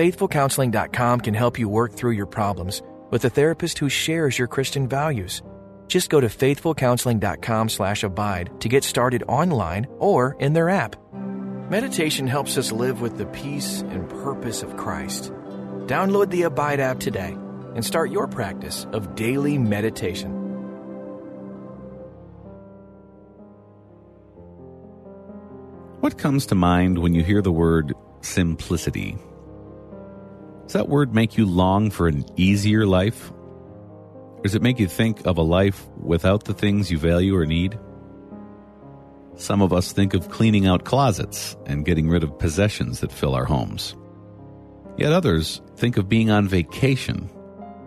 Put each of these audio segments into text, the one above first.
FaithfulCounseling.com can help you work through your problems with a therapist who shares your Christian values. Just go to faithfulcounseling.com/abide to get started online or in their app. Meditation helps us live with the peace and purpose of Christ. Download the Abide app today and start your practice of daily meditation. What comes to mind when you hear the word simplicity? Does that word make you long for an easier life? Or does it make you think of a life without the things you value or need? Some of us think of cleaning out closets and getting rid of possessions that fill our homes. Yet others think of being on vacation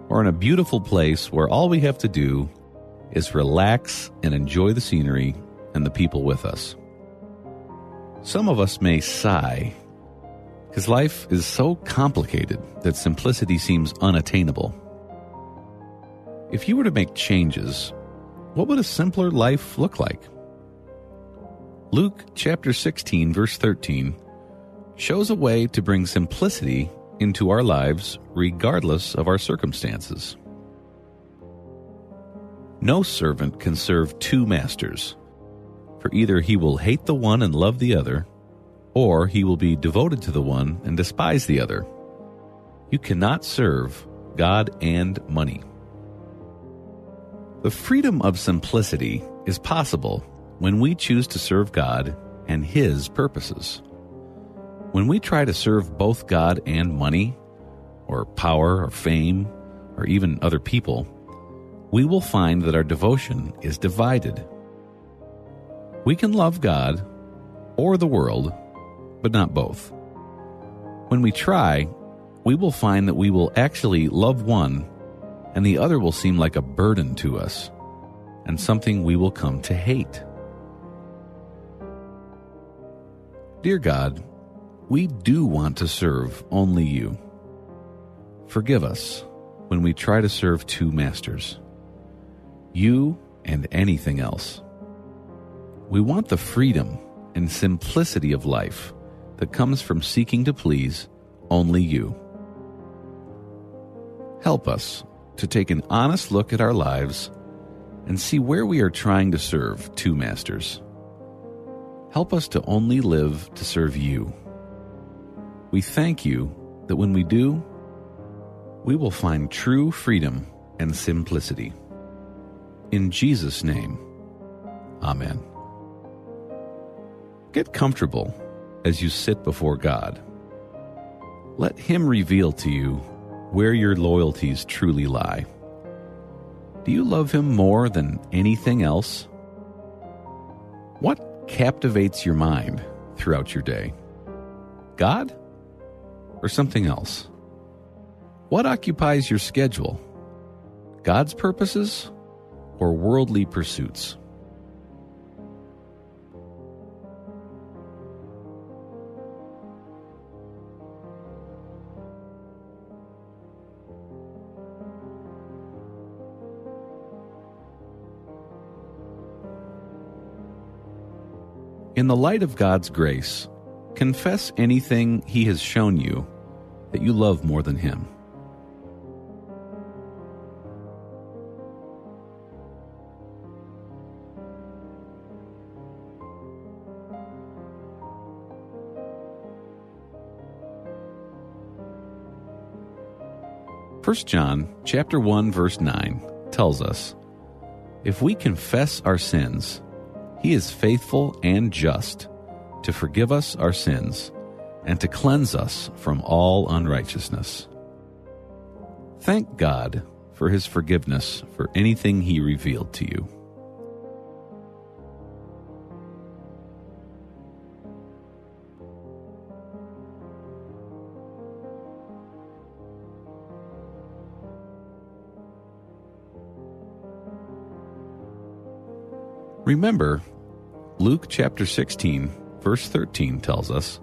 or in a beautiful place where all we have to do is relax and enjoy the scenery and the people with us. Some of us may sigh because life is so complicated that simplicity seems unattainable. If you were to make changes, what would a simpler life look like? Luke chapter 16, verse 13, shows a way to bring simplicity into our lives regardless of our circumstances. No servant can serve two masters for either he will hate the one and love the other, or he will be devoted to the one and despise the other. You cannot serve God and money. The freedom of simplicity is possible when we choose to serve God and His purposes. When we try to serve both God and money, or power, or fame, or even other people, we will find that our devotion is divided we can love God or the world, but not both. When we try, we will find that we will actually love one and the other will seem like a burden to us and something we will come to hate. Dear God, we do want to serve only you. Forgive us when we try to serve two masters, you and anything else. We want the freedom and simplicity of life that comes from seeking to please only you. Help us to take an honest look at our lives and see where we are trying to serve two masters. Help us to only live to serve you. We thank you that when we do, we will find true freedom and simplicity. In Jesus' name, Amen. Get comfortable as you sit before God. Let Him reveal to you where your loyalties truly lie. Do you love Him more than anything else? What captivates your mind throughout your day? God or something else? What occupies your schedule? God's purposes or worldly pursuits? In the light of God's grace, confess anything He has shown you that you love more than Him. First John chapter 1 verse 9 tells us, If we confess our sins, he is faithful and just to forgive us our sins and to cleanse us from all unrighteousness. Thank God for his forgiveness for anything he revealed to you. Remember Luke chapter 16, verse 13 tells us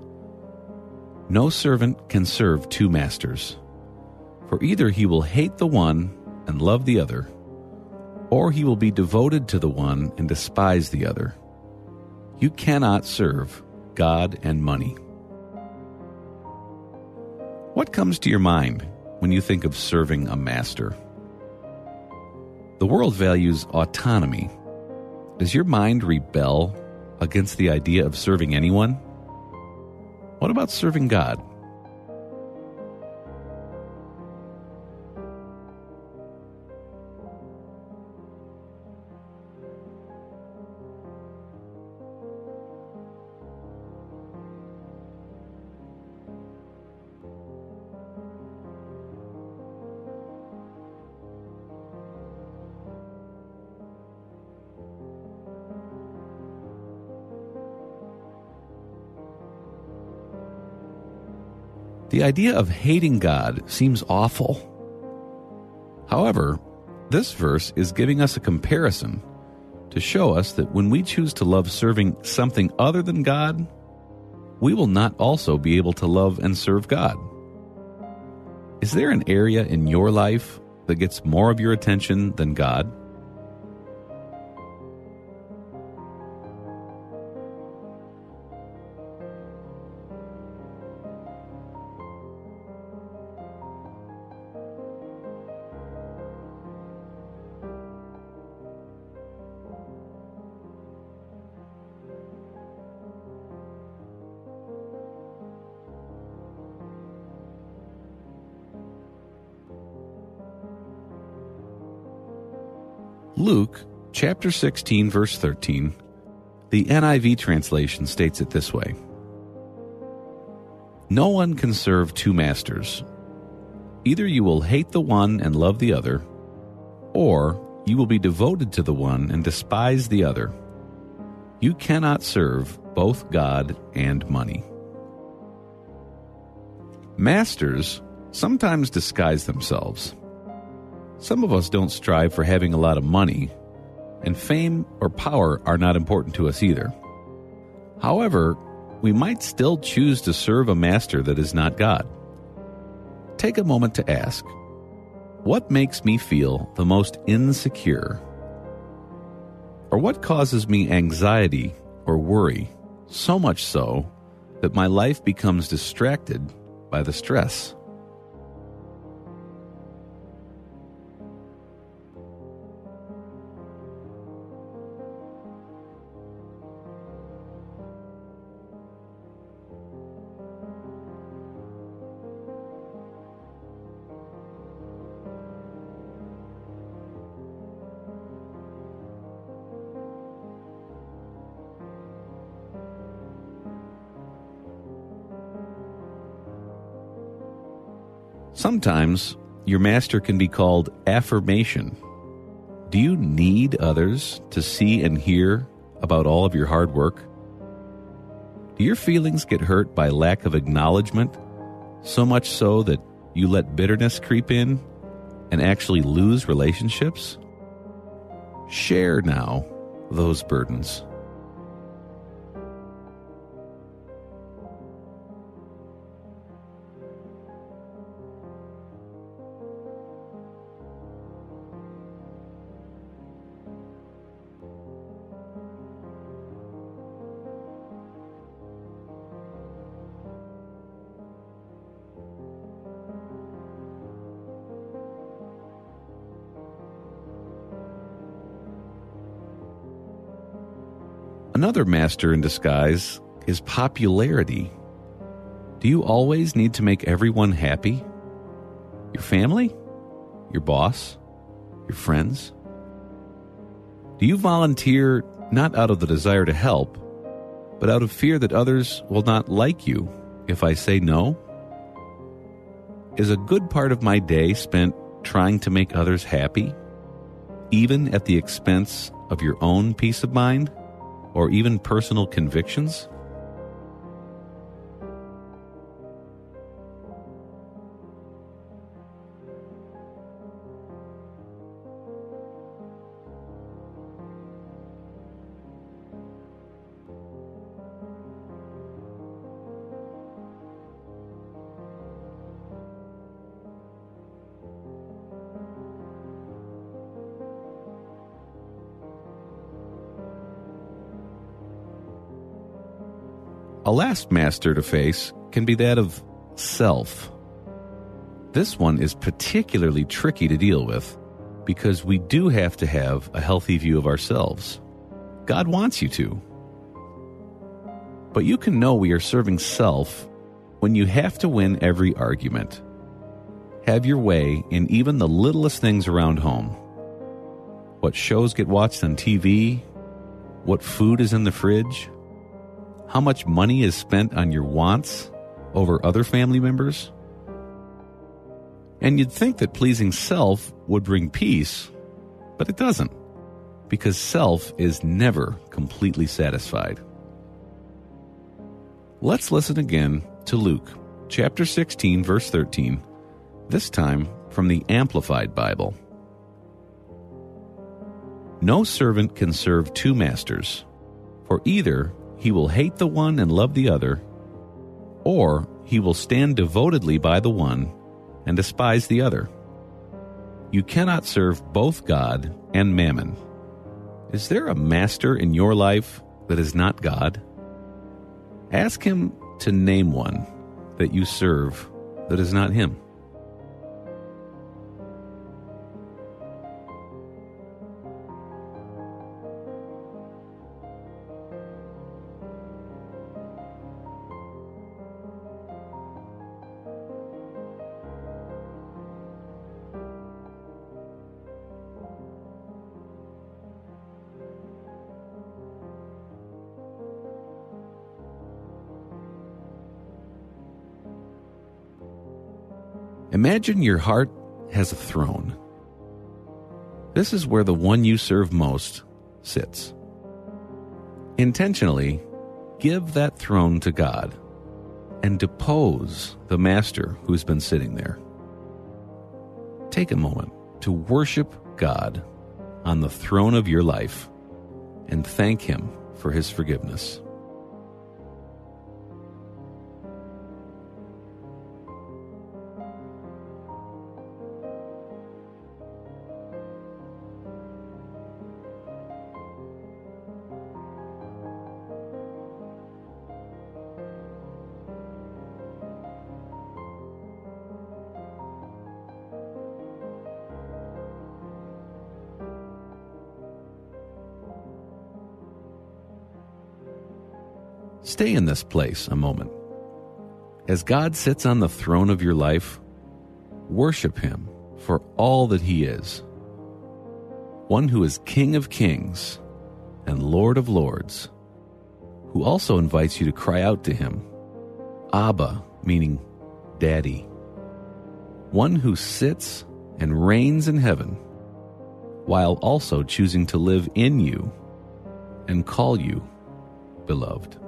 No servant can serve two masters, for either he will hate the one and love the other, or he will be devoted to the one and despise the other. You cannot serve God and money. What comes to your mind when you think of serving a master? The world values autonomy. Does your mind rebel against the idea of serving anyone? What about serving God? The idea of hating God seems awful. However, this verse is giving us a comparison to show us that when we choose to love serving something other than God, we will not also be able to love and serve God. Is there an area in your life that gets more of your attention than God? Luke chapter 16, verse 13, the NIV translation states it this way No one can serve two masters. Either you will hate the one and love the other, or you will be devoted to the one and despise the other. You cannot serve both God and money. Masters sometimes disguise themselves. Some of us don't strive for having a lot of money, and fame or power are not important to us either. However, we might still choose to serve a master that is not God. Take a moment to ask what makes me feel the most insecure? Or what causes me anxiety or worry, so much so that my life becomes distracted by the stress? Sometimes your master can be called affirmation. Do you need others to see and hear about all of your hard work? Do your feelings get hurt by lack of acknowledgement, so much so that you let bitterness creep in and actually lose relationships? Share now those burdens. Another master in disguise is popularity. Do you always need to make everyone happy? Your family? Your boss? Your friends? Do you volunteer not out of the desire to help, but out of fear that others will not like you if I say no? Is a good part of my day spent trying to make others happy, even at the expense of your own peace of mind? Or even personal convictions? A last master to face can be that of self. This one is particularly tricky to deal with because we do have to have a healthy view of ourselves. God wants you to. But you can know we are serving self when you have to win every argument, have your way in even the littlest things around home. What shows get watched on TV, what food is in the fridge, how much money is spent on your wants over other family members. And you'd think that pleasing self would bring peace, but it doesn't, because self is never completely satisfied. Let's listen again to Luke chapter 16, verse 13, this time from the Amplified Bible. No servant can serve two masters, for either he will hate the one and love the other, or he will stand devotedly by the one and despise the other. You cannot serve both God and mammon. Is there a master in your life that is not God? Ask him to name one that you serve that is not him. Imagine your heart has a throne. This is where the one you serve most sits. Intentionally give that throne to God and depose the master who's been sitting there. Take a moment to worship God on the throne of your life and thank Him for His forgiveness. Stay in this place a moment. As God sits on the throne of your life, worship Him for all that He is. One who is King of kings and Lord of lords, who also invites you to cry out to Him, Abba, meaning Daddy. One who sits and reigns in heaven, while also choosing to live in you and call you beloved.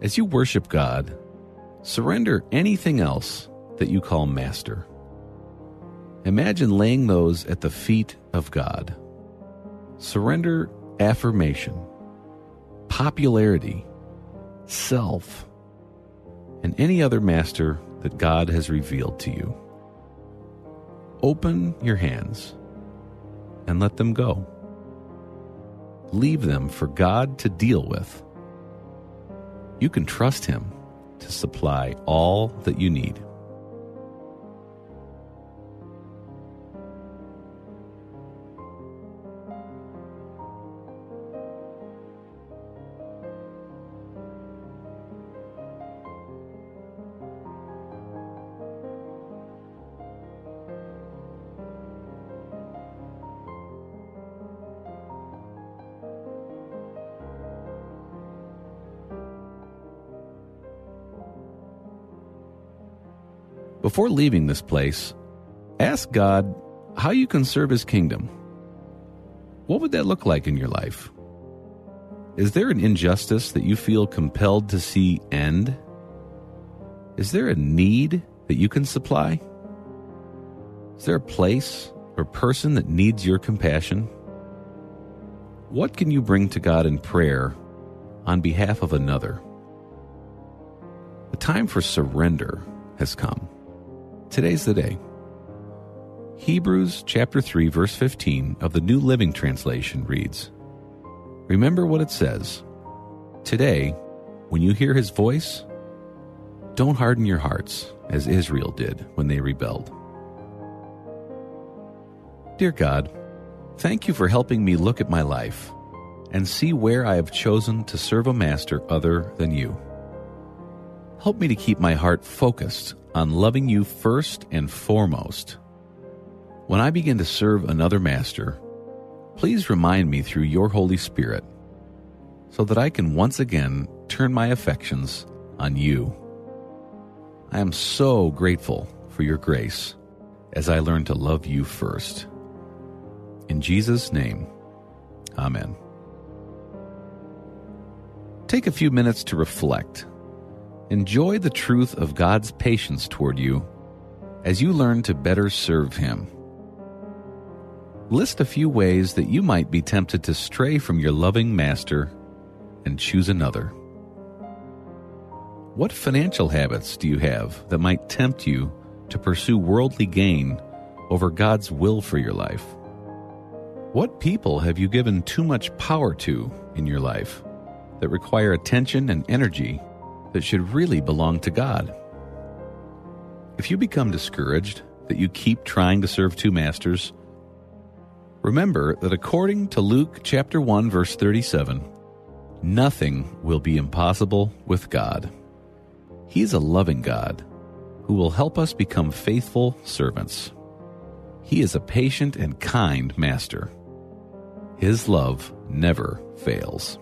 As you worship God, surrender anything else that you call master. Imagine laying those at the feet of God. Surrender affirmation, popularity, self, and any other master that God has revealed to you. Open your hands and let them go. Leave them for God to deal with you can trust Him to supply all that you need. Before leaving this place, ask God how you can serve His kingdom. What would that look like in your life? Is there an injustice that you feel compelled to see end? Is there a need that you can supply? Is there a place or person that needs your compassion? What can you bring to God in prayer on behalf of another? The time for surrender has come. Today's the day. Hebrews chapter 3 verse 15 of the New Living Translation reads, Remember what it says. Today, when you hear his voice, don't harden your hearts as Israel did when they rebelled. Dear God, thank you for helping me look at my life and see where I have chosen to serve a master other than you. Help me to keep my heart focused on loving you first and foremost. When I begin to serve another master, please remind me through your Holy Spirit so that I can once again turn my affections on you. I am so grateful for your grace as I learn to love you first. In Jesus' name, Amen. Take a few minutes to reflect. Enjoy the truth of God's patience toward you as you learn to better serve Him. List a few ways that you might be tempted to stray from your loving Master and choose another. What financial habits do you have that might tempt you to pursue worldly gain over God's will for your life? What people have you given too much power to in your life that require attention and energy that should really belong to God? If you become discouraged that you keep trying to serve two masters, remember that according to Luke chapter 1 verse 37, nothing will be impossible with God. He is a loving God who will help us become faithful servants. He is a patient and kind master. His love never fails.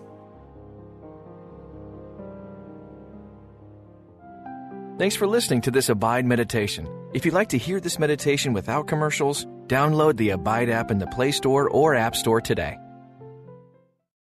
Thanks for listening to this Abide meditation. If you'd like to hear this meditation without commercials, download the Abide app in the Play Store or App Store today.